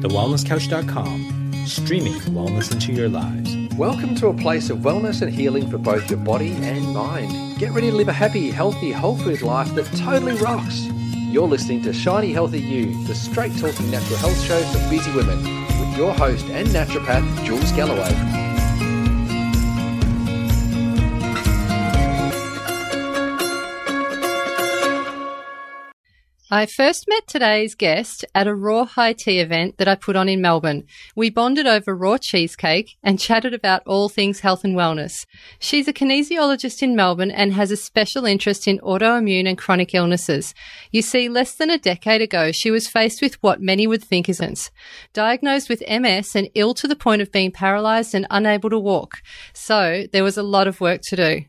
thewellnesscouch.com, streaming wellness into your lives. Welcome to a place of wellness and healing for both your body and mind. Get ready to live a happy, healthy, whole food life that totally rocks. You're listening to Shiny Healthy You, the straight talking natural health show for busy women, with your host and naturopath, Jules Galloway. I first met today's guest at a raw high tea event that I put on in Melbourne. We bonded over raw cheesecake and chatted about all things health and wellness. She's a kinesiologist in Melbourne and has a special interest in autoimmune and chronic illnesses. You see, less than a decade ago, she was faced with what many would think is diagnosed with MS and ill to the point of being paralyzed and unable to walk. So there was a lot of work to do.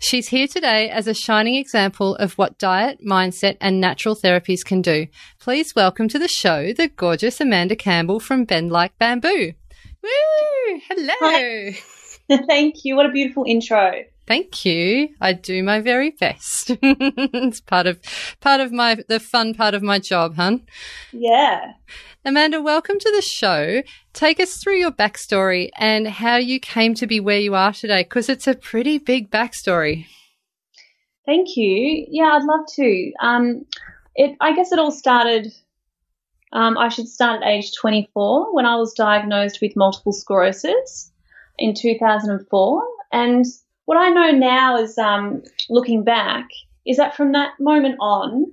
She's here today as a shining example of what diet, mindset, and natural therapies can do. Please welcome to the show the gorgeous Amanda Campbell from Bend Like Bamboo. Woo! Hello. Hi. Thank you. What a beautiful intro. Thank you. I do my very best. it's part of part of my the fun part of my job, hun. Yeah. Amanda, welcome to the show. Take us through your backstory and how you came to be where you are today, because it's a pretty big backstory. Thank you. Yeah, I'd love to. Um, it, I guess it all started. Um, I should start at age 24 when I was diagnosed with multiple sclerosis in 2004. And what I know now is, um, looking back, is that from that moment on,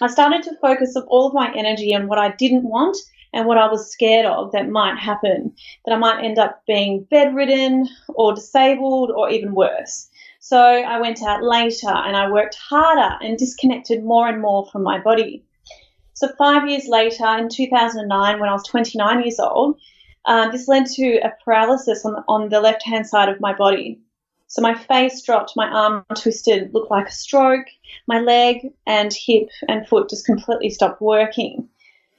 I started to focus all of my energy on what I didn't want and what I was scared of that might happen, that I might end up being bedridden or disabled or even worse. So I went out later and I worked harder and disconnected more and more from my body. So five years later, in 2009, when I was 29 years old, uh, this led to a paralysis on, on the left hand side of my body. So my face dropped, my arm twisted, looked like a stroke. My leg and hip and foot just completely stopped working.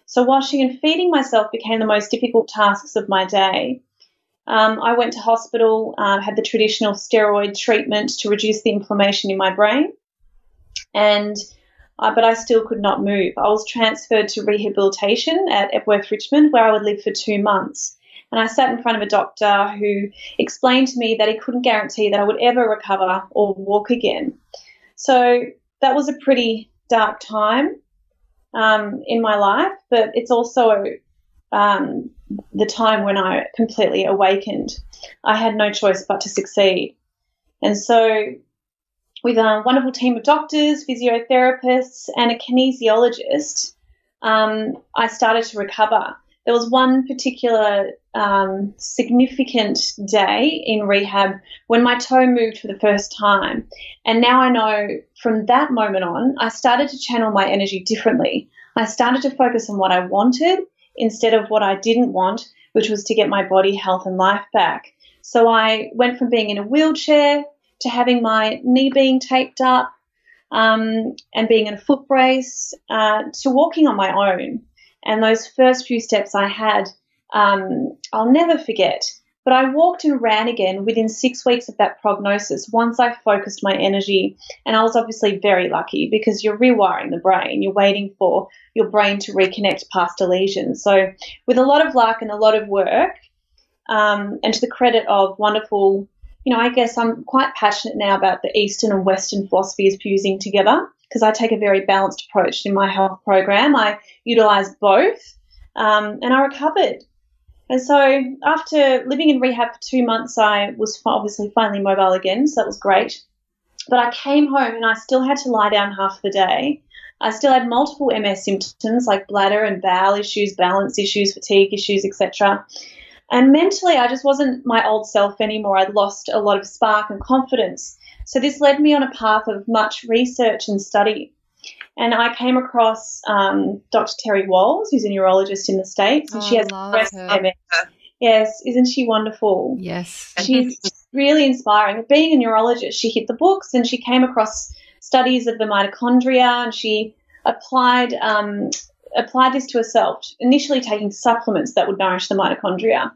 So washing and feeding myself became the most difficult tasks of my day. Um, I went to hospital, uh, had the traditional steroid treatment to reduce the inflammation in my brain, and uh, but I still could not move. I was transferred to rehabilitation at Epworth Richmond, where I would live for two months. And I sat in front of a doctor who explained to me that he couldn't guarantee that I would ever recover or walk again. So that was a pretty dark time um, in my life, but it's also um, the time when I completely awakened. I had no choice but to succeed. And so, with a wonderful team of doctors, physiotherapists, and a kinesiologist, um, I started to recover there was one particular um, significant day in rehab when my toe moved for the first time. And now I know from that moment on, I started to channel my energy differently. I started to focus on what I wanted instead of what I didn't want, which was to get my body health and life back. So I went from being in a wheelchair to having my knee being taped up um, and being in a foot brace uh, to walking on my own. And those first few steps I had, um, I'll never forget. But I walked and ran again within six weeks of that prognosis once I focused my energy. And I was obviously very lucky because you're rewiring the brain. You're waiting for your brain to reconnect past a lesion. So, with a lot of luck and a lot of work, um, and to the credit of wonderful, you know, I guess I'm quite passionate now about the Eastern and Western philosophies fusing together because I take a very balanced approach in my health program. I utilize both, um, and I recovered. And so after living in rehab for two months, I was obviously finally mobile again, so that was great. But I came home and I still had to lie down half the day. I still had multiple MS symptoms like bladder and bowel issues, balance issues, fatigue issues, etc. And mentally, I just wasn't my old self anymore. I'd lost a lot of spark and confidence. So this led me on a path of much research and study. And I came across um, Dr. Terry Wahls, who's a neurologist in the States, and oh, she has breast MS. Yes, isn't she wonderful? Yes. She's really inspiring. Being a neurologist, she hit the books and she came across studies of the mitochondria and she applied um, applied this to herself, initially taking supplements that would nourish the mitochondria.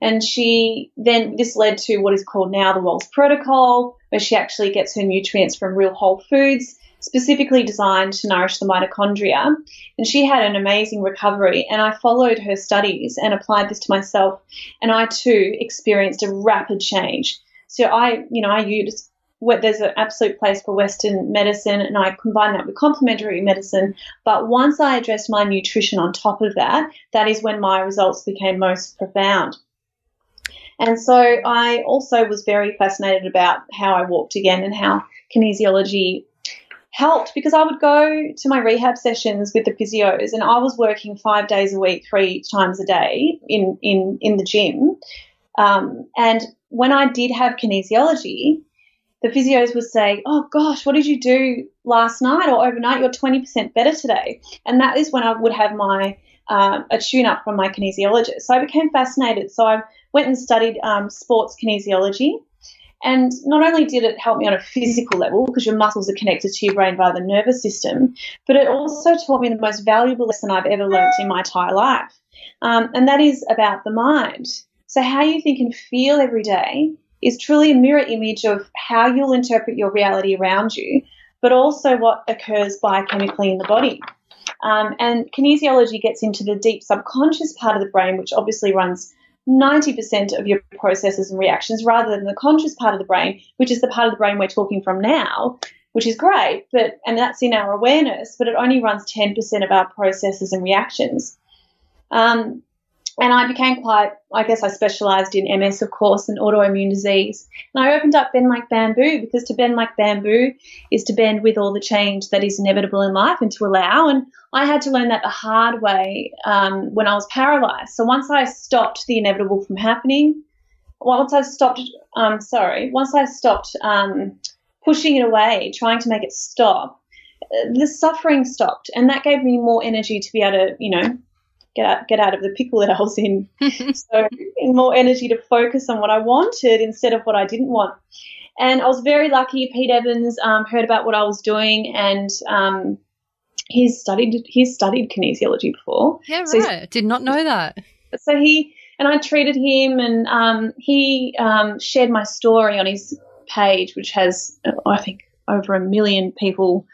And she then, this led to what is called now the Wahls Protocol, where she actually gets her nutrients from real whole foods, specifically designed to nourish the mitochondria. And she had an amazing recovery. And I followed her studies and applied this to myself. And I too experienced a rapid change. So I, you know, I used what there's an absolute place for Western medicine, and I combine that with complementary medicine. But once I addressed my nutrition on top of that, that is when my results became most profound. And so I also was very fascinated about how I walked again and how kinesiology helped because I would go to my rehab sessions with the physios and I was working five days a week, three times a day in, in, in the gym. Um, and when I did have kinesiology, the physios would say, Oh gosh, what did you do last night or overnight? You're 20% better today. And that is when I would have my uh, a tune up from my kinesiologist. So I became fascinated. So I went and studied um, sports kinesiology. And not only did it help me on a physical level, because your muscles are connected to your brain via the nervous system, but it also taught me the most valuable lesson I've ever learned in my entire life. Um, and that is about the mind. So, how you think and feel every day is truly a mirror image of how you'll interpret your reality around you, but also what occurs biochemically in the body. Um, and kinesiology gets into the deep subconscious part of the brain, which obviously runs 90% of your processes and reactions rather than the conscious part of the brain, which is the part of the brain we're talking from now, which is great, but and that's in our awareness, but it only runs 10% of our processes and reactions. Um, and I became quite, I guess I specialized in MS, of course, and autoimmune disease. And I opened up Bend Like Bamboo because to bend like bamboo is to bend with all the change that is inevitable in life and to allow. And I had to learn that the hard way um, when I was paralyzed. So once I stopped the inevitable from happening, once I stopped, um, sorry, once I stopped um, pushing it away, trying to make it stop, the suffering stopped. And that gave me more energy to be able to, you know, get out, get out of the pickle that I was in. so more energy to focus on what I wanted instead of what I didn't want. And I was very lucky. Pete Evans um, heard about what I was doing, and um, he's studied he's studied kinesiology before. Yeah, so right. Did not know that. So he and I treated him, and um, he um, shared my story on his page, which has I think over a million people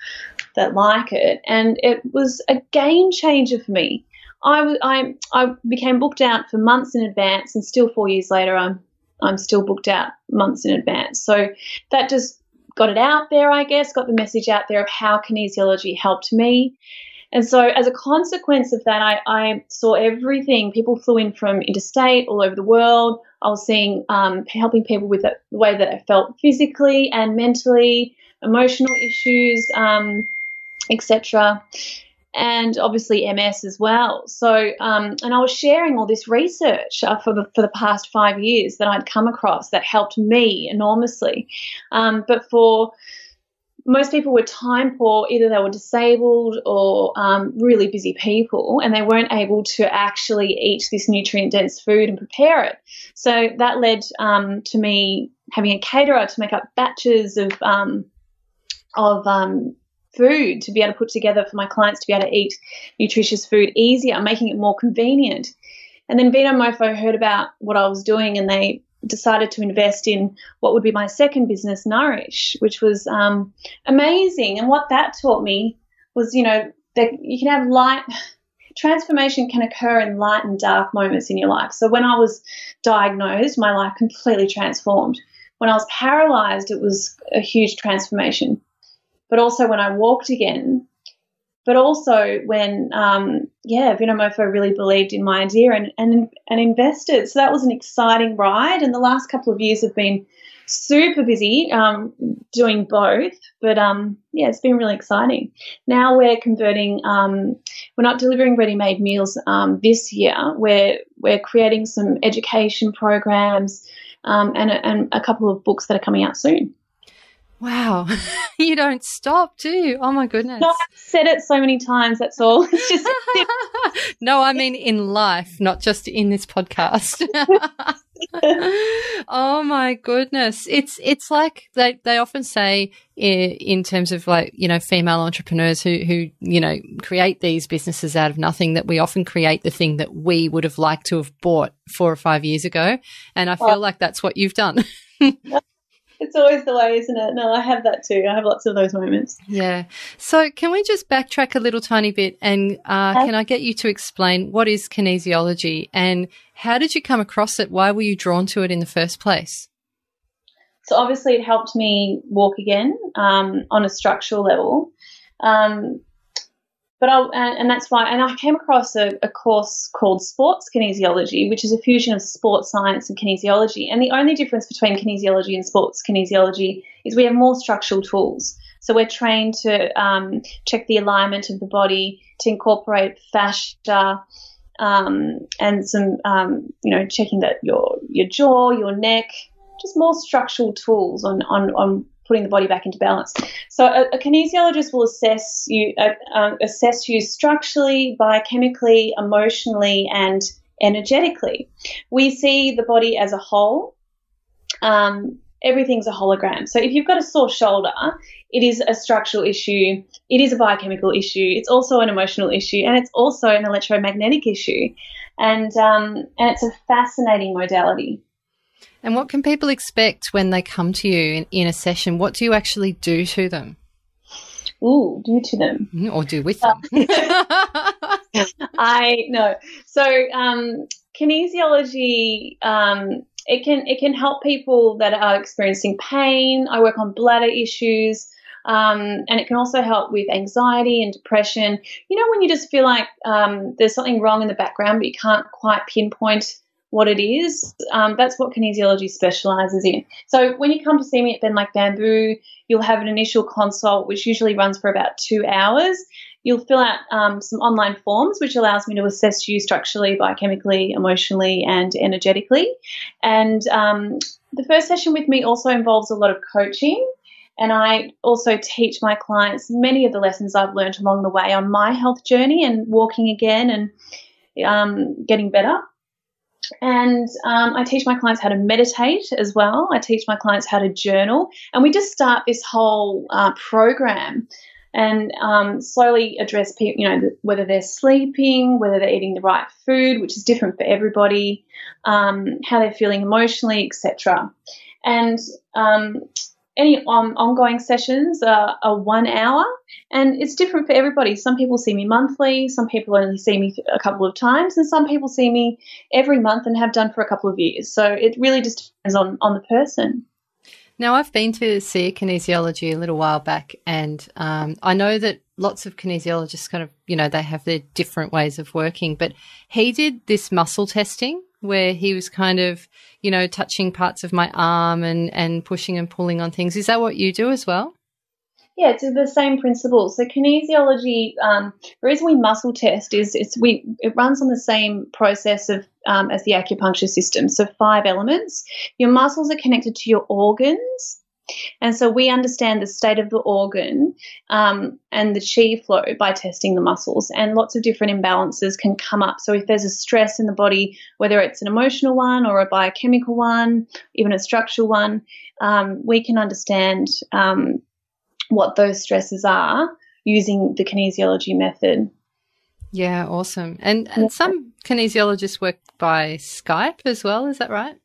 that like it, and it was a game changer for me. I, I, I became booked out for months in advance, and still four years later, I'm I'm still booked out months in advance. So that just got it out there, I guess, got the message out there of how kinesiology helped me. And so, as a consequence of that, I, I saw everything. People flew in from interstate all over the world. I was seeing um, helping people with the way that I felt physically and mentally, emotional issues, um, etc and obviously MS as well. So, um, and I was sharing all this research uh, for the for the past five years that I'd come across that helped me enormously. Um, but for most people were time poor, either they were disabled or um, really busy people, and they weren't able to actually eat this nutrient dense food and prepare it. So that led um, to me having a caterer to make up batches of um, of um, food to be able to put together for my clients to be able to eat nutritious food easier, making it more convenient. And then Vinomofo heard about what I was doing and they decided to invest in what would be my second business, Nourish, which was um, amazing. And what that taught me was, you know, that you can have light. Transformation can occur in light and dark moments in your life. So when I was diagnosed, my life completely transformed. When I was paralyzed, it was a huge transformation but also when I walked again, but also when, um, yeah, Vinomofo really believed in my idea and, and, and invested. So that was an exciting ride. And the last couple of years have been super busy um, doing both. But um, yeah, it's been really exciting. Now we're converting, um, we're not delivering ready made meals um, this year. We're, we're creating some education programs um, and, and a couple of books that are coming out soon. Wow. you don't stop, do you? Oh my goodness. No, I've said it so many times, that's all. It's just No, I mean in life, not just in this podcast. oh my goodness. It's it's like they, they often say in, in terms of like, you know, female entrepreneurs who who, you know, create these businesses out of nothing that we often create the thing that we would have liked to have bought four or five years ago. And I feel well, like that's what you've done. It's always the way, isn't it? No, I have that too. I have lots of those moments. Yeah. So, can we just backtrack a little tiny bit and uh, can I get you to explain what is kinesiology and how did you come across it? Why were you drawn to it in the first place? So, obviously, it helped me walk again um, on a structural level. Um, but I, and, that's why, and I came across a, a, course called Sports Kinesiology, which is a fusion of sports science and kinesiology. And the only difference between kinesiology and sports kinesiology is we have more structural tools. So we're trained to um, check the alignment of the body, to incorporate fascia, um, and some, um, you know, checking that your your jaw, your neck, just more structural tools on on on putting the body back into balance. So a, a kinesiologist will assess you uh, uh, assess you structurally, biochemically, emotionally, and energetically. We see the body as a whole. Um, everything's a hologram. So if you've got a sore shoulder, it is a structural issue, it is a biochemical issue, it's also an emotional issue, and it's also an electromagnetic issue. And um, and it's a fascinating modality. And what can people expect when they come to you in, in a session? What do you actually do to them? Ooh, do to them. Mm, or do with them. I know. So um, kinesiology um, it can it can help people that are experiencing pain. I work on bladder issues. Um, and it can also help with anxiety and depression. You know, when you just feel like um, there's something wrong in the background, but you can't quite pinpoint what it is. Um, that's what kinesiology specializes in. So when you come to see me at Bend Like Bamboo, you'll have an initial consult, which usually runs for about two hours. You'll fill out um, some online forms, which allows me to assess you structurally, biochemically, emotionally, and energetically. And um, the first session with me also involves a lot of coaching. And I also teach my clients many of the lessons I've learned along the way on my health journey and walking again and um, getting better. And um, I teach my clients how to meditate as well. I teach my clients how to journal. And we just start this whole uh, program and um, slowly address people, you know, whether they're sleeping, whether they're eating the right food, which is different for everybody, um, how they're feeling emotionally, etc. And um, any um, ongoing sessions are, are, one hour, and it's different for everybody. Some people see me monthly, some people only see me a couple of times, and some people see me every month and have done for a couple of years. So it really just depends on, on the person. Now, I've been to see a kinesiology a little while back, and um, I know that lots of kinesiologists kind of, you know, they have their different ways of working, but he did this muscle testing where he was kind of, you know, touching parts of my arm and, and pushing and pulling on things. Is that what you do as well? Yeah, it's the same principle. So kinesiology, um, the reason we muscle test is it's we it runs on the same process of um, as the acupuncture system. So five elements. Your muscles are connected to your organs, and so we understand the state of the organ um, and the chi flow by testing the muscles. And lots of different imbalances can come up. So if there's a stress in the body, whether it's an emotional one or a biochemical one, even a structural one, um, we can understand um, what those stresses are using the kinesiology method. Yeah, awesome. And, and yeah. some kinesiologists work by Skype as well, is that right?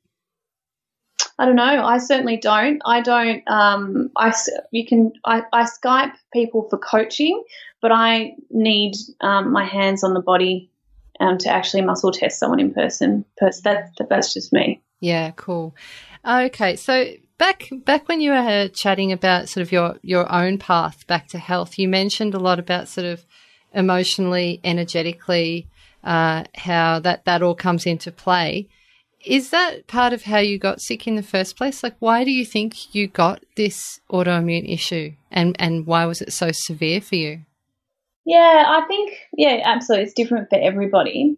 I don't know. I certainly don't. I don't. Um, I you can. I, I Skype people for coaching, but I need um, my hands on the body um, to actually muscle test someone in person. That's that, that's just me. Yeah, cool. Okay, so back back when you were chatting about sort of your your own path back to health, you mentioned a lot about sort of emotionally, energetically, uh, how that that all comes into play. Is that part of how you got sick in the first place? Like, why do you think you got this autoimmune issue, and and why was it so severe for you? Yeah, I think yeah, absolutely. It's different for everybody.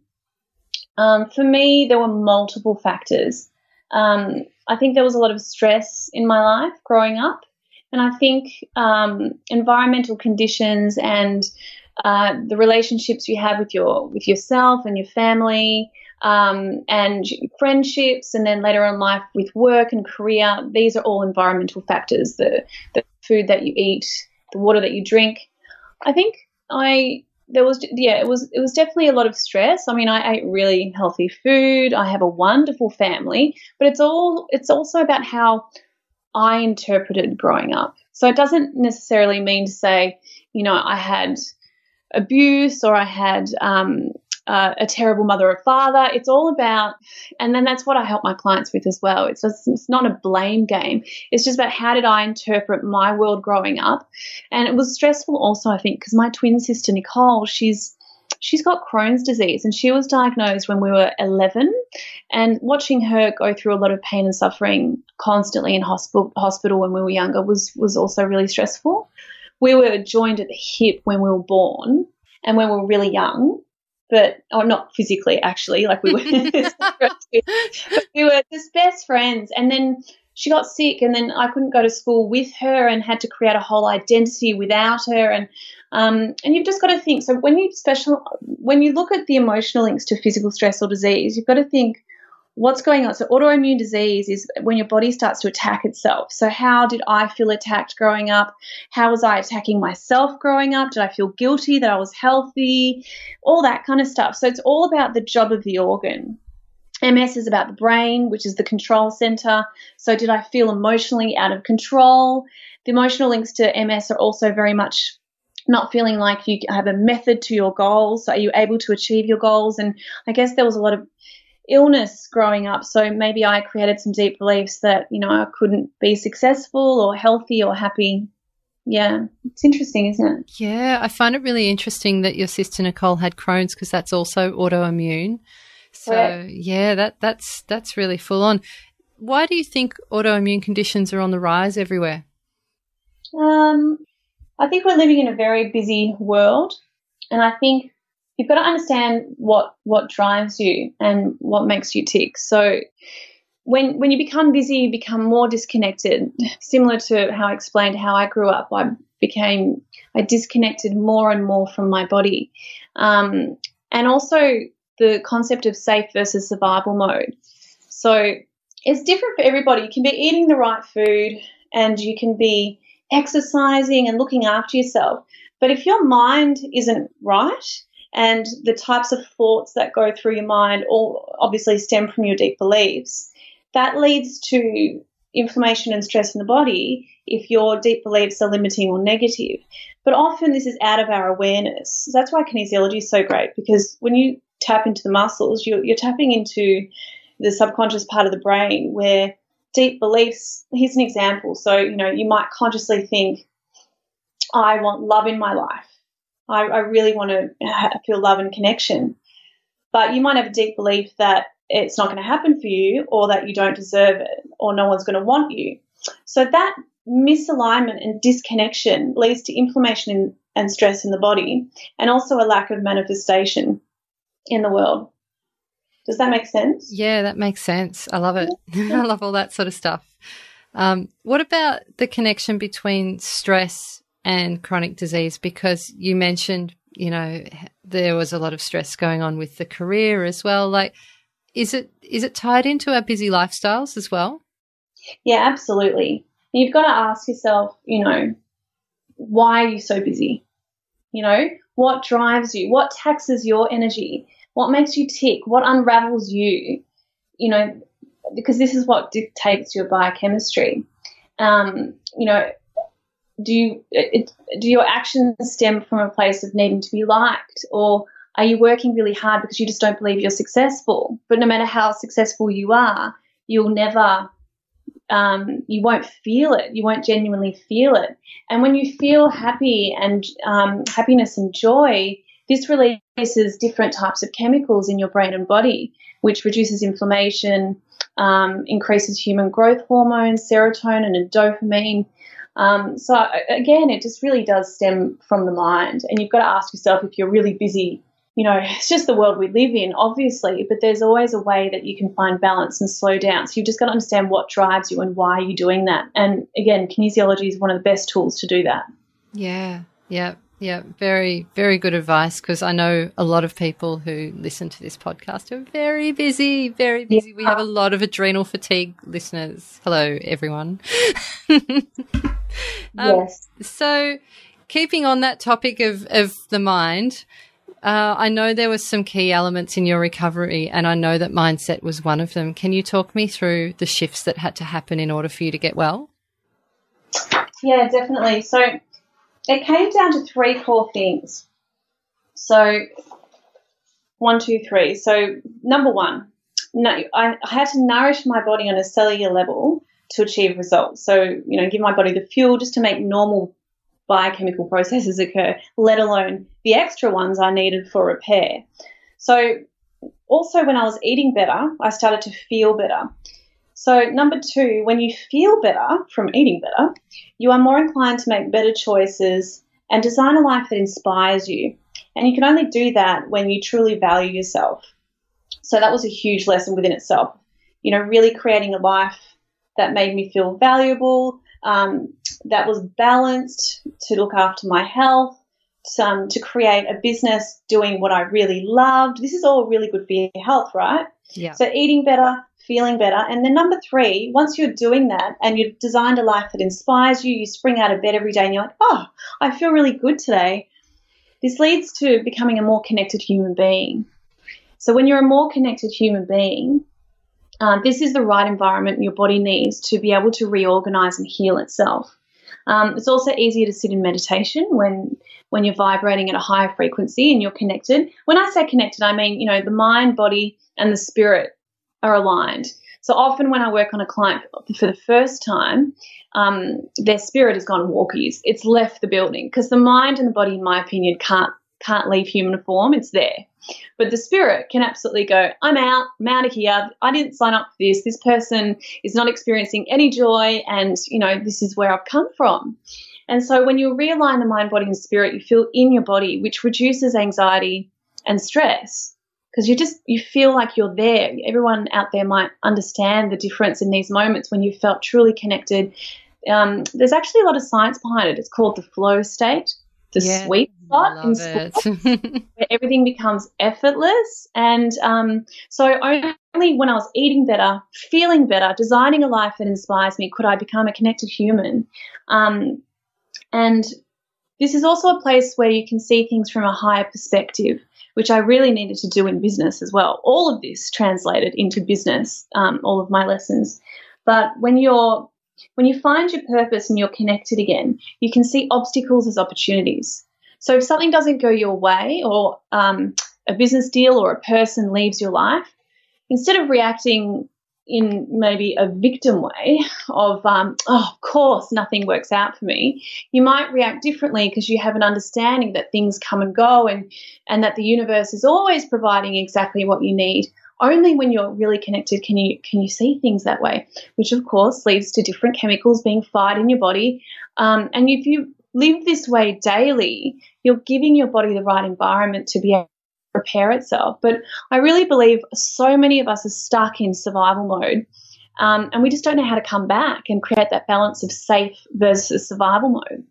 Um, for me, there were multiple factors. Um, I think there was a lot of stress in my life growing up, and I think um, environmental conditions and uh, the relationships you have with your with yourself and your family um, and friendships, and then later in life with work and career. These are all environmental factors. The the food that you eat, the water that you drink. I think I there was yeah it was it was definitely a lot of stress. I mean, I ate really healthy food. I have a wonderful family, but it's all it's also about how I interpreted growing up. So it doesn't necessarily mean to say, you know, I had abuse or I had um, uh, a terrible mother or father. It's all about, and then that's what I help my clients with as well. It's just, it's not a blame game. It's just about how did I interpret my world growing up, and it was stressful also. I think because my twin sister Nicole, she's she's got Crohn's disease and she was diagnosed when we were 11 and watching her go through a lot of pain and suffering constantly in hospital hospital when we were younger was was also really stressful. We were joined at the hip when we were born and when we were really young but or oh, not physically actually like we were we were just best friends. And then she got sick and then I couldn't go to school with her and had to create a whole identity without her. And um, and you've just got to think. So when you special when you look at the emotional links to physical stress or disease you've got to think what's going on. So, autoimmune disease is when your body starts to attack itself. So, how did I feel attacked growing up? How was I attacking myself growing up? Did I feel guilty that I was healthy? All that kind of stuff. So, it's all about the job of the organ. MS is about the brain, which is the control center. So, did I feel emotionally out of control? The emotional links to MS are also very much not feeling like you have a method to your goals. Are you able to achieve your goals? And I guess there was a lot of illness growing up. So maybe I created some deep beliefs that, you know, I couldn't be successful or healthy or happy. Yeah, it's interesting, isn't it? Yeah, I find it really interesting that your sister Nicole had Crohn's because that's also autoimmune. So Correct. yeah, that that's that's really full on. Why do you think autoimmune conditions are on the rise everywhere? Um, I think we're living in a very busy world, and I think you've got to understand what what drives you and what makes you tick. So when when you become busy, you become more disconnected. Similar to how I explained how I grew up, I became I disconnected more and more from my body, um, and also the concept of safe versus survival mode. So it's different for everybody. You can be eating the right food and you can be exercising and looking after yourself. But if your mind isn't right, and the types of thoughts that go through your mind all obviously stem from your deep beliefs. That leads to inflammation and stress in the body if your deep beliefs are limiting or negative. But often this is out of our awareness. That's why kinesiology is so great because when you tap into the muscles, you're, you're tapping into the subconscious part of the brain where deep beliefs. Here's an example. So, you know, you might consciously think, I want love in my life. I, I really want to feel love and connection. But you might have a deep belief that it's not going to happen for you or that you don't deserve it or no one's going to want you. So that misalignment and disconnection leads to inflammation in, and stress in the body and also a lack of manifestation in the world. Does that make sense? Yeah, that makes sense. I love it. I love all that sort of stuff. Um, what about the connection between stress and chronic disease because you mentioned, you know, there was a lot of stress going on with the career as well. Like, is it is it tied into our busy lifestyles as well? Yeah, absolutely. You've got to ask yourself, you know, why are you so busy? You know, what drives you? What taxes your energy? What makes you tick? What unravels you? You know, because this is what dictates your biochemistry. Um, you know, do you it, do your actions stem from a place of needing to be liked? Or are you working really hard because you just don't believe you're successful? But no matter how successful you are you'll never um, you won't feel it. You won't genuinely feel it. And when you feel happy and um, happiness and joy this releases different types of chemicals in your brain and body which reduces inflammation um, increases human growth hormones serotonin and dopamine um, so again, it just really does stem from the mind, and you've got to ask yourself if you're really busy. You know, it's just the world we live in, obviously, but there's always a way that you can find balance and slow down. So you've just got to understand what drives you and why you're doing that. And again, kinesiology is one of the best tools to do that. Yeah, yeah. Yeah, very, very good advice because I know a lot of people who listen to this podcast are very busy, very busy. Yeah. We have a lot of adrenal fatigue listeners. Hello, everyone. Um, yes. So, keeping on that topic of, of the mind, uh, I know there were some key elements in your recovery, and I know that mindset was one of them. Can you talk me through the shifts that had to happen in order for you to get well? Yeah, definitely. So it came down to three core things. So one, two, three. So number one, no, I, I had to nourish my body on a cellular level to achieve results. So, you know, give my body the fuel just to make normal biochemical processes occur, let alone the extra ones I needed for repair. So, also when I was eating better, I started to feel better. So, number two, when you feel better from eating better, you are more inclined to make better choices and design a life that inspires you. And you can only do that when you truly value yourself. So, that was a huge lesson within itself. You know, really creating a life that made me feel valuable, um, that was balanced to look after my health, um, to create a business doing what I really loved. This is all really good for your health, right? Yeah. So eating better, feeling better. And then number three, once you're doing that and you've designed a life that inspires you, you spring out of bed every day and you're like, oh, I feel really good today. This leads to becoming a more connected human being. So when you're a more connected human being, uh, this is the right environment your body needs to be able to reorganize and heal itself. Um, it's also easier to sit in meditation when when you're vibrating at a higher frequency and you're connected. When I say connected, I mean you know the mind, body, and the spirit are aligned. So often when I work on a client for the first time, um, their spirit has gone walkies. It's left the building because the mind and the body, in my opinion, can't can't leave human form. It's there. But the spirit can absolutely go, I'm out, I'm out of here. I didn't sign up for this. This person is not experiencing any joy, and you know, this is where I've come from. And so when you realign the mind, body, and spirit, you feel in your body, which reduces anxiety and stress. Because you just you feel like you're there. Everyone out there might understand the difference in these moments when you felt truly connected. Um, there's actually a lot of science behind it. It's called the flow state the yeah, sweet spot in sport where everything becomes effortless. And um, so only when I was eating better, feeling better, designing a life that inspires me, could I become a connected human. Um, and this is also a place where you can see things from a higher perspective, which I really needed to do in business as well. All of this translated into business, um, all of my lessons. But when you're when you find your purpose and you're connected again, you can see obstacles as opportunities. So if something doesn't go your way, or um, a business deal or a person leaves your life, instead of reacting in maybe a victim way of, um, oh, of course, nothing works out for me, you might react differently because you have an understanding that things come and go and, and that the universe is always providing exactly what you need only when you're really connected can you can you see things that way, which of course leads to different chemicals being fired in your body. Um, and if you live this way daily, you're giving your body the right environment to be repair itself. But I really believe so many of us are stuck in survival mode. Um, and we just don't know how to come back and create that balance of safe versus survival mode.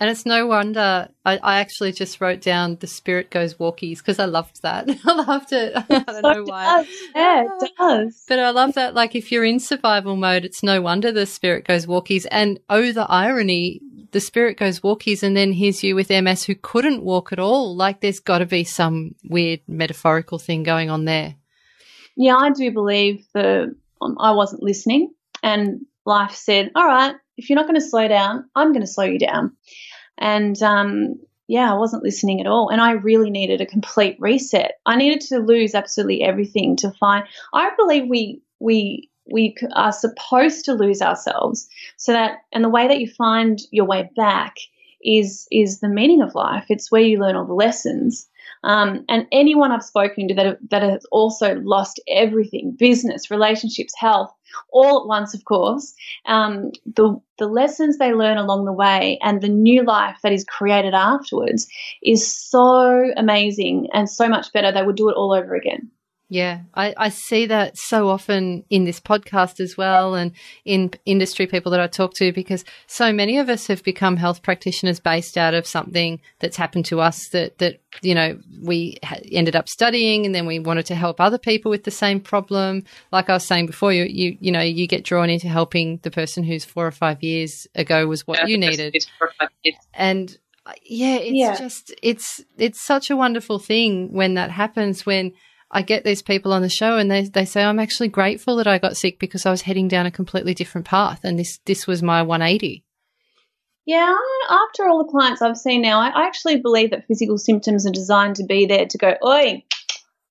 And it's no wonder I, I, actually just wrote down the spirit goes walkies because I loved that. I loved it. I don't so know why. Does. Yeah, it does. But I love that. Like if you're in survival mode, it's no wonder the spirit goes walkies. And oh, the irony, the spirit goes walkies and then here's you with MS who couldn't walk at all. Like there's got to be some weird metaphorical thing going on there. Yeah, I do believe the um, I wasn't listening and life said, all right, if you're not going to slow down, I'm going to slow you down. And um, yeah, I wasn't listening at all. And I really needed a complete reset. I needed to lose absolutely everything to find. I believe we, we, we are supposed to lose ourselves so that, and the way that you find your way back is, is the meaning of life. It's where you learn all the lessons. Um, and anyone I've spoken to that, that has also lost everything business, relationships, health all at once, of course um, the, the lessons they learn along the way and the new life that is created afterwards is so amazing and so much better. They would do it all over again. Yeah, I, I see that so often in this podcast as well and in industry people that I talk to because so many of us have become health practitioners based out of something that's happened to us that, that you know, we ended up studying and then we wanted to help other people with the same problem. Like I was saying before, you, you, you know, you get drawn into helping the person who's four or five years ago was what yeah, you needed. And uh, yeah, it's yeah. just, it's, it's such a wonderful thing when that happens when – I get these people on the show and they, they say, I'm actually grateful that I got sick because I was heading down a completely different path and this, this was my 180. Yeah, after all the clients I've seen now, I actually believe that physical symptoms are designed to be there to go, oi,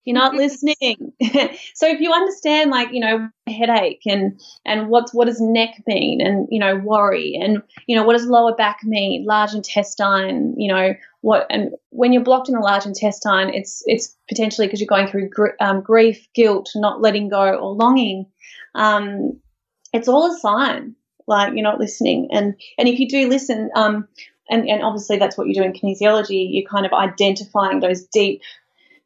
you're not listening. so if you understand, like you know, headache and and what's what does neck mean, and you know, worry, and you know, what does lower back mean, large intestine, you know, what and when you're blocked in the large intestine, it's it's potentially because you're going through gr- um, grief, guilt, not letting go, or longing. Um, it's all a sign like you're not listening. And and if you do listen, um, and, and obviously that's what you do in kinesiology, you're kind of identifying those deep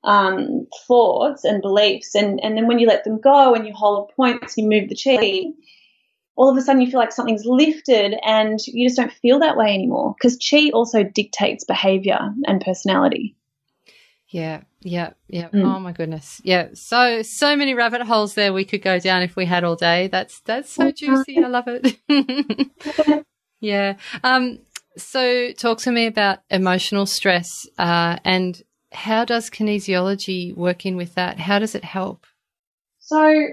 um, thoughts and beliefs. And, and then when you let them go and you hold points, you move the chi, all of a sudden you feel like something's lifted and you just don't feel that way anymore because chi also dictates behavior and personality. Yeah, yeah, yeah. Mm. Oh my goodness. Yeah. So so many rabbit holes there we could go down if we had all day. That's that's so juicy. I love it. yeah. Um so talk to me about emotional stress uh, and how does kinesiology work in with that? How does it help? So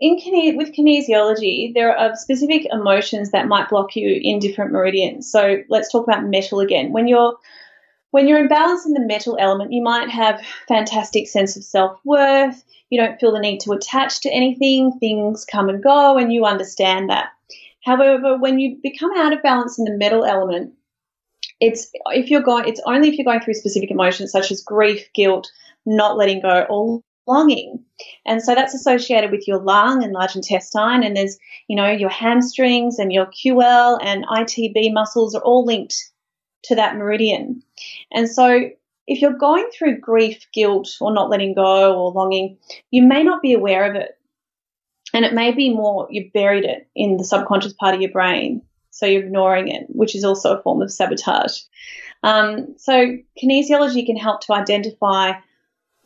in kine- with kinesiology, there are specific emotions that might block you in different meridians. So let's talk about metal again. When you're when you're imbalanced in the metal element, you might have fantastic sense of self-worth. You don't feel the need to attach to anything. Things come and go and you understand that. However, when you become out of balance in the metal element, it's if you're going it's only if you're going through specific emotions such as grief, guilt, not letting go, or longing. And so that's associated with your lung and large intestine and there's, you know, your hamstrings and your QL and ITB muscles are all linked to that meridian. And so if you're going through grief, guilt, or not letting go or longing, you may not be aware of it. And it may be more you've buried it in the subconscious part of your brain. So you're ignoring it, which is also a form of sabotage. Um, so kinesiology can help to identify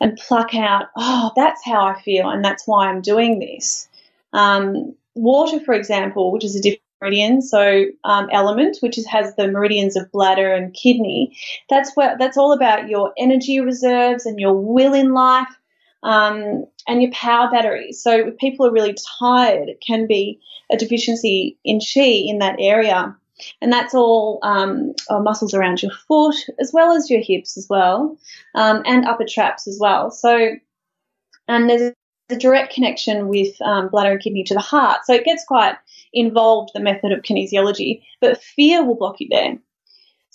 and pluck out, oh, that's how I feel, and that's why I'm doing this. Um, water, for example, which is a different meridian, so um, element, which is, has the meridians of bladder and kidney. That's what that's all about your energy reserves and your will in life, um, and your power batteries. So if people are really tired, it can be a deficiency in chi in that area. And that's all um, uh, muscles around your foot, as well as your hips, as well, um, and upper traps as well. So, and there's a direct connection with um, bladder and kidney to the heart. So it gets quite involved, the method of kinesiology, but fear will block you there.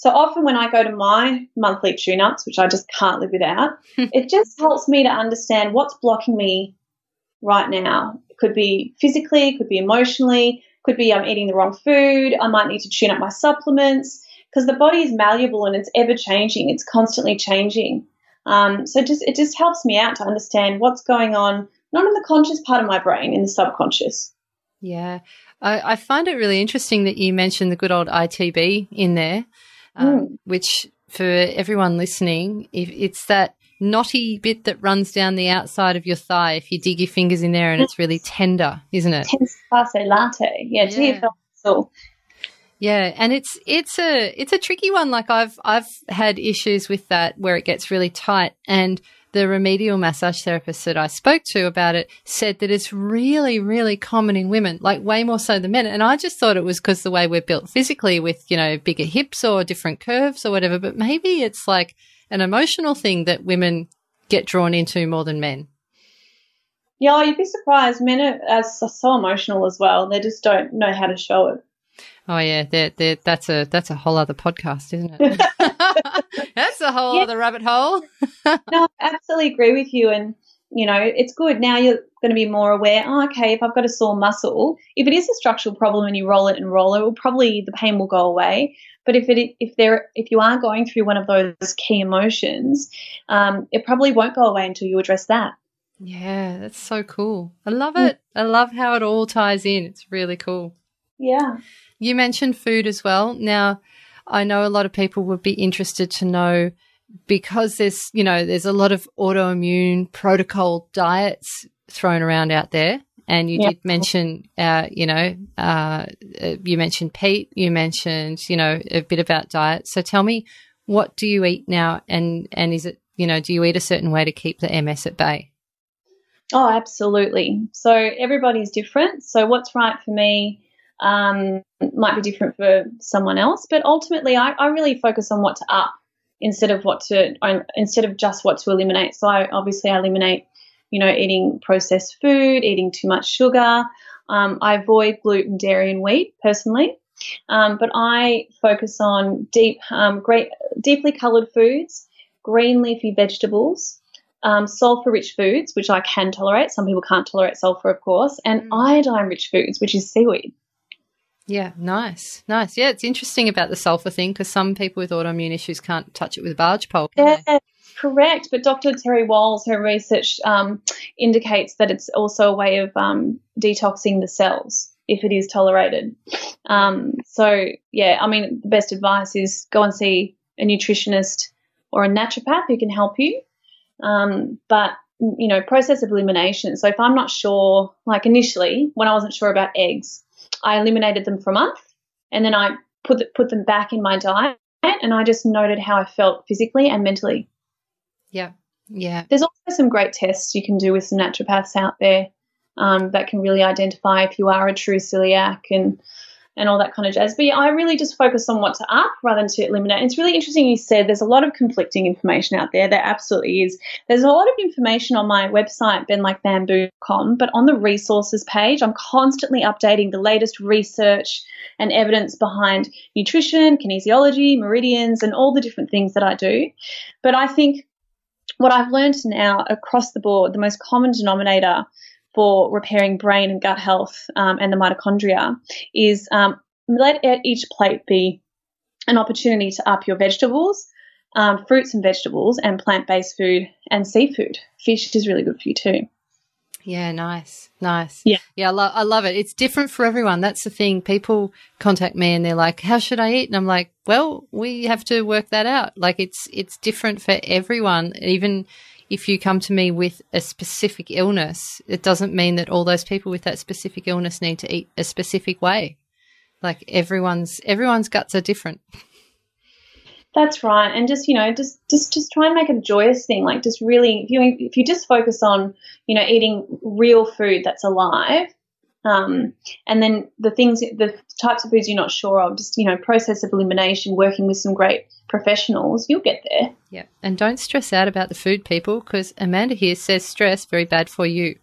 So often when I go to my monthly tune ups, which I just can't live without, it just helps me to understand what's blocking me right now. It could be physically, it could be emotionally, could be I'm eating the wrong food, I might need to tune up my supplements because the body is malleable and it's ever changing, it's constantly changing. Um, so just it just helps me out to understand what's going on, not in the conscious part of my brain, in the subconscious. Yeah, I, I find it really interesting that you mentioned the good old ITB in there, um, mm. which for everyone listening, if it's that knotty bit that runs down the outside of your thigh if you dig your fingers in there and it's really tender, isn't it? Tense latte. Yeah, yeah. Yeah, and it's it's a it's a tricky one. Like I've I've had issues with that where it gets really tight and the remedial massage therapist that I spoke to about it said that it's really, really common in women, like way more so than men. And I just thought it was because the way we're built physically with, you know, bigger hips or different curves or whatever. But maybe it's like an emotional thing that women get drawn into more than men. Yeah, you'd be surprised. Men are, are so emotional as well. They just don't know how to show it. Oh yeah, they're, they're, that's a that's a whole other podcast, isn't it? that's a whole yeah. other rabbit hole. no, I absolutely agree with you, and you know it's good. Now you're going to be more aware. Oh, okay, if I've got a sore muscle, if it is a structural problem and you roll it and roll it, will probably the pain will go away. But if it if there if you are going through one of those key emotions, um, it probably won't go away until you address that. Yeah, that's so cool. I love it. I love how it all ties in. It's really cool. Yeah. You mentioned food as well. Now, I know a lot of people would be interested to know because there's, you know, there's a lot of autoimmune protocol diets thrown around out there. And you did mention, uh, you know, uh, uh, you mentioned Pete, you mentioned, you know, a bit about diet. So tell me, what do you eat now? And, and is it, you know, do you eat a certain way to keep the MS at bay? Oh, absolutely. So everybody's different. So what's right for me um, might be different for someone else. But ultimately, I, I really focus on what to up instead of what to instead of just what to eliminate. So I obviously I eliminate, you know, eating processed food, eating too much sugar. Um, I avoid gluten, dairy, and wheat personally. Um, but I focus on deep, um, great, deeply coloured foods, green leafy vegetables, um, sulfur rich foods, which I can tolerate. Some people can't tolerate sulfur, of course, and mm. iodine rich foods, which is seaweed. Yeah, nice, nice. Yeah, it's interesting about the sulfur thing because some people with autoimmune issues can't touch it with a barge pole. Yeah, they? correct. But Dr. Terry Wahls, her research um, indicates that it's also a way of um, detoxing the cells if it is tolerated. Um, so, yeah, I mean, the best advice is go and see a nutritionist or a naturopath who can help you. Um, but you know, process of elimination. So if I'm not sure, like initially when I wasn't sure about eggs, I eliminated them for a month, and then I put put them back in my diet, and I just noted how I felt physically and mentally. Yeah, yeah. There's also some great tests you can do with some naturopaths out there um, that can really identify if you are a true celiac and and all that kind of jazz. But yeah, I really just focus on what to up rather than to eliminate. It's really interesting you said there's a lot of conflicting information out there. There absolutely is. There's a lot of information on my website, bendlikebamboo.com, but on the resources page, I'm constantly updating the latest research and evidence behind nutrition, kinesiology, meridians, and all the different things that I do. But I think what I've learned now across the board, the most common denominator for repairing brain and gut health um, and the mitochondria is um, let each plate be an opportunity to up your vegetables, um, fruits and vegetables, and plant based food and seafood. Fish is really good for you too. Yeah, nice, nice. Yeah, yeah, I, lo- I love it. It's different for everyone. That's the thing. People contact me and they're like, "How should I eat?" And I'm like, "Well, we have to work that out. Like, it's it's different for everyone. Even if you come to me with a specific illness, it doesn't mean that all those people with that specific illness need to eat a specific way. Like everyone's everyone's guts are different. That's right, and just you know, just just just try and make it a joyous thing. Like just really, if you if you just focus on you know eating real food that's alive, um, and then the things, the types of foods you're not sure of, just you know, process of elimination, working with some great professionals, you'll get there. Yeah, and don't stress out about the food, people, because Amanda here says stress very bad for you.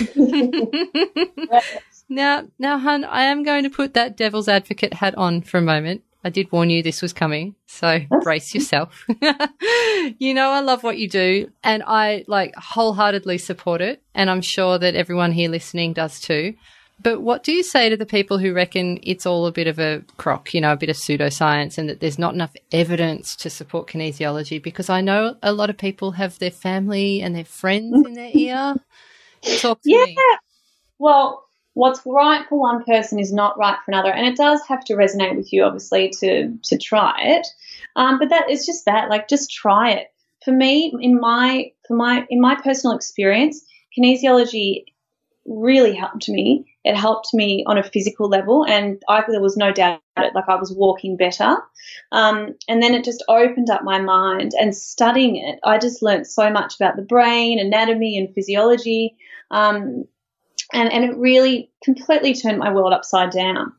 now, now, hun, I am going to put that devil's advocate hat on for a moment. I did warn you this was coming, so brace yourself. you know, I love what you do, and I like wholeheartedly support it, and I'm sure that everyone here listening does too. But what do you say to the people who reckon it's all a bit of a crock, you know, a bit of pseudoscience and that there's not enough evidence to support kinesiology? Because I know a lot of people have their family and their friends mm-hmm. in their ear. Talk to yeah. me. Well, what's right for one person is not right for another, and it does have to resonate with you, obviously, to to try it. Um, but that is just that, like, just try it. For me, in my for my in my personal experience, kinesiology really helped me. It helped me on a physical level, and I there was no doubt it. Like I was walking better, um, and then it just opened up my mind. And studying it, I just learned so much about the brain, anatomy, and physiology, um, and and it really completely turned my world upside down.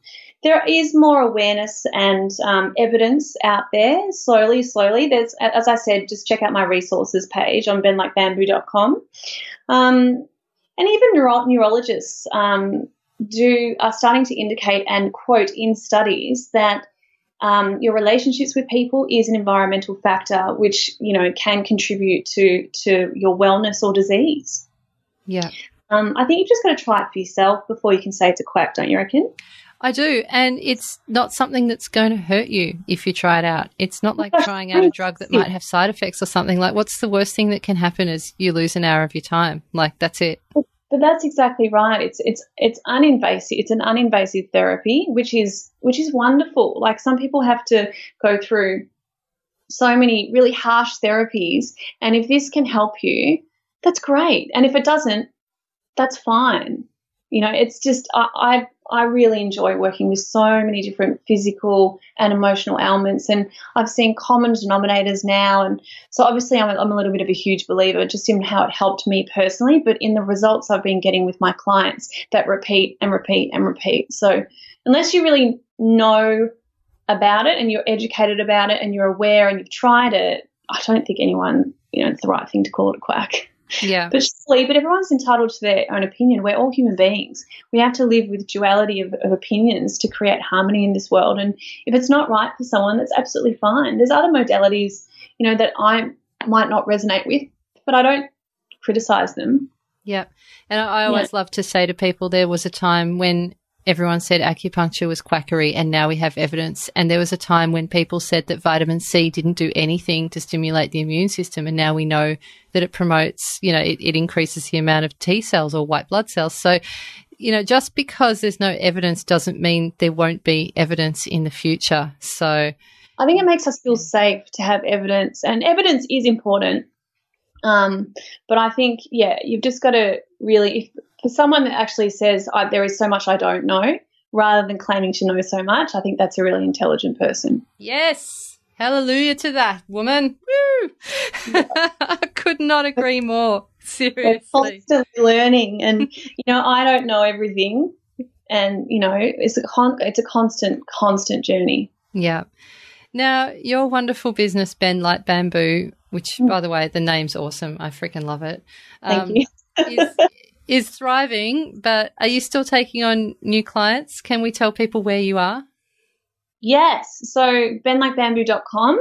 There is more awareness and um, evidence out there. Slowly, slowly. There's, as I said, just check out my resources page on bendlikebamboo.com. Um, and even neuro- neurologists um, do are starting to indicate and quote in studies that um, your relationships with people is an environmental factor which you know can contribute to to your wellness or disease. Yeah. Um, I think you've just got to try it for yourself before you can say it's a quack, don't you reckon? I do. And it's not something that's going to hurt you if you try it out. It's not like trying out a drug that might have side effects or something. Like, what's the worst thing that can happen is you lose an hour of your time. Like, that's it. But that's exactly right. It's it's it's uninvasive. It's an uninvasive therapy, which is which is wonderful. Like some people have to go through so many really harsh therapies, and if this can help you, that's great. And if it doesn't, that's fine. You know, it's just I, I I really enjoy working with so many different physical and emotional ailments, and I've seen common denominators now. And so, obviously, I'm a, I'm a little bit of a huge believer just in how it helped me personally, but in the results I've been getting with my clients that repeat and repeat and repeat. So, unless you really know about it and you're educated about it and you're aware and you've tried it, I don't think anyone, you know, it's the right thing to call it a quack. Yeah. But surely, but everyone's entitled to their own opinion. We're all human beings. We have to live with duality of, of opinions to create harmony in this world. And if it's not right for someone, that's absolutely fine. There's other modalities, you know, that I might not resonate with, but I don't criticize them. Yeah. And I, I always love to say to people there was a time when everyone said acupuncture was quackery and now we have evidence. And there was a time when people said that vitamin C didn't do anything to stimulate the immune system. And now we know that it promotes, you know, it, it increases the amount of T cells or white blood cells. So, you know, just because there's no evidence doesn't mean there won't be evidence in the future. So, I think it makes us feel safe to have evidence, and evidence is important. Um, but I think, yeah, you've just got to really, if, for someone that actually says, there is so much I don't know, rather than claiming to know so much, I think that's a really intelligent person. Yes. Hallelujah to that, woman. Woo! I could not agree more. Seriously. We're constantly learning. And, you know, I don't know everything. And, you know, it's a, con- it's a constant, constant journey. Yeah. Now, your wonderful business, Bend Like Bamboo, which, mm. by the way, the name's awesome. I freaking love it. Thank um, you. is, is thriving, but are you still taking on new clients? Can we tell people where you are? Yes. So bendlikebamboo.com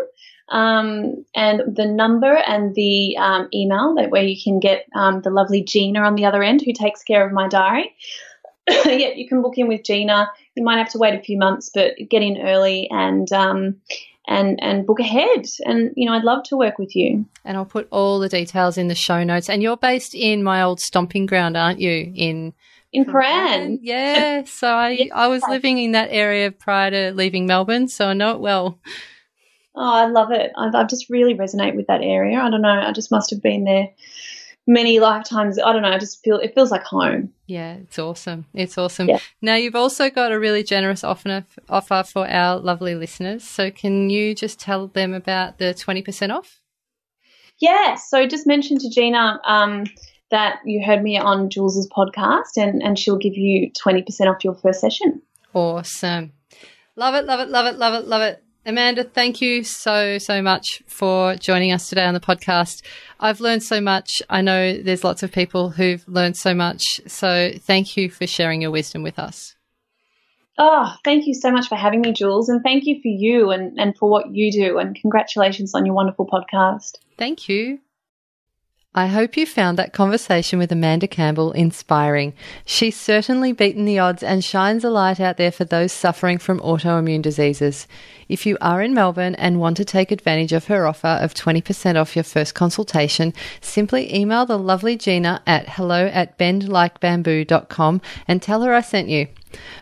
um, and the number and the um, email that where you can get um, the lovely Gina on the other end who takes care of my diary. yeah, you can book in with Gina. You might have to wait a few months, but get in early and um, and and book ahead. And you know, I'd love to work with you. And I'll put all the details in the show notes. And you're based in my old stomping ground, aren't you? In in Prahran. Yeah. So I yes. I was living in that area prior to leaving Melbourne, so I know it well. Oh, I love it. I, I just really resonate with that area. I don't know. I just must have been there many lifetimes. I don't know. I just feel it feels like home. Yeah, it's awesome. It's awesome. Yeah. Now you've also got a really generous offer offer for our lovely listeners. So can you just tell them about the twenty percent off? Yeah. So just mention to Gina um, that you heard me on Jules's podcast, and and she'll give you twenty percent off your first session. Awesome. Love it. Love it. Love it. Love it. Love it. Amanda, thank you so, so much for joining us today on the podcast. I've learned so much. I know there's lots of people who've learned so much. So thank you for sharing your wisdom with us. Oh, thank you so much for having me, Jules. And thank you for you and, and for what you do. And congratulations on your wonderful podcast. Thank you. I hope you found that conversation with Amanda Campbell inspiring. She's certainly beaten the odds and shines a light out there for those suffering from autoimmune diseases. If you are in Melbourne and want to take advantage of her offer of 20% off your first consultation, simply email the lovely Gina at hello at bendlikebamboo.com and tell her I sent you.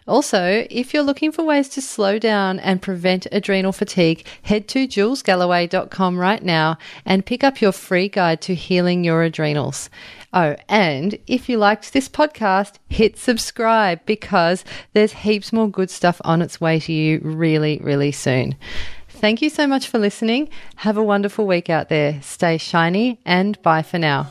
Also, if you're looking for ways to slow down and prevent adrenal fatigue, head to julesgalloway.com right now and pick up your free guide to healing your adrenals. Oh, and if you liked this podcast, hit subscribe because there's heaps more good stuff on its way to you really, really soon. Thank you so much for listening. Have a wonderful week out there. Stay shiny and bye for now.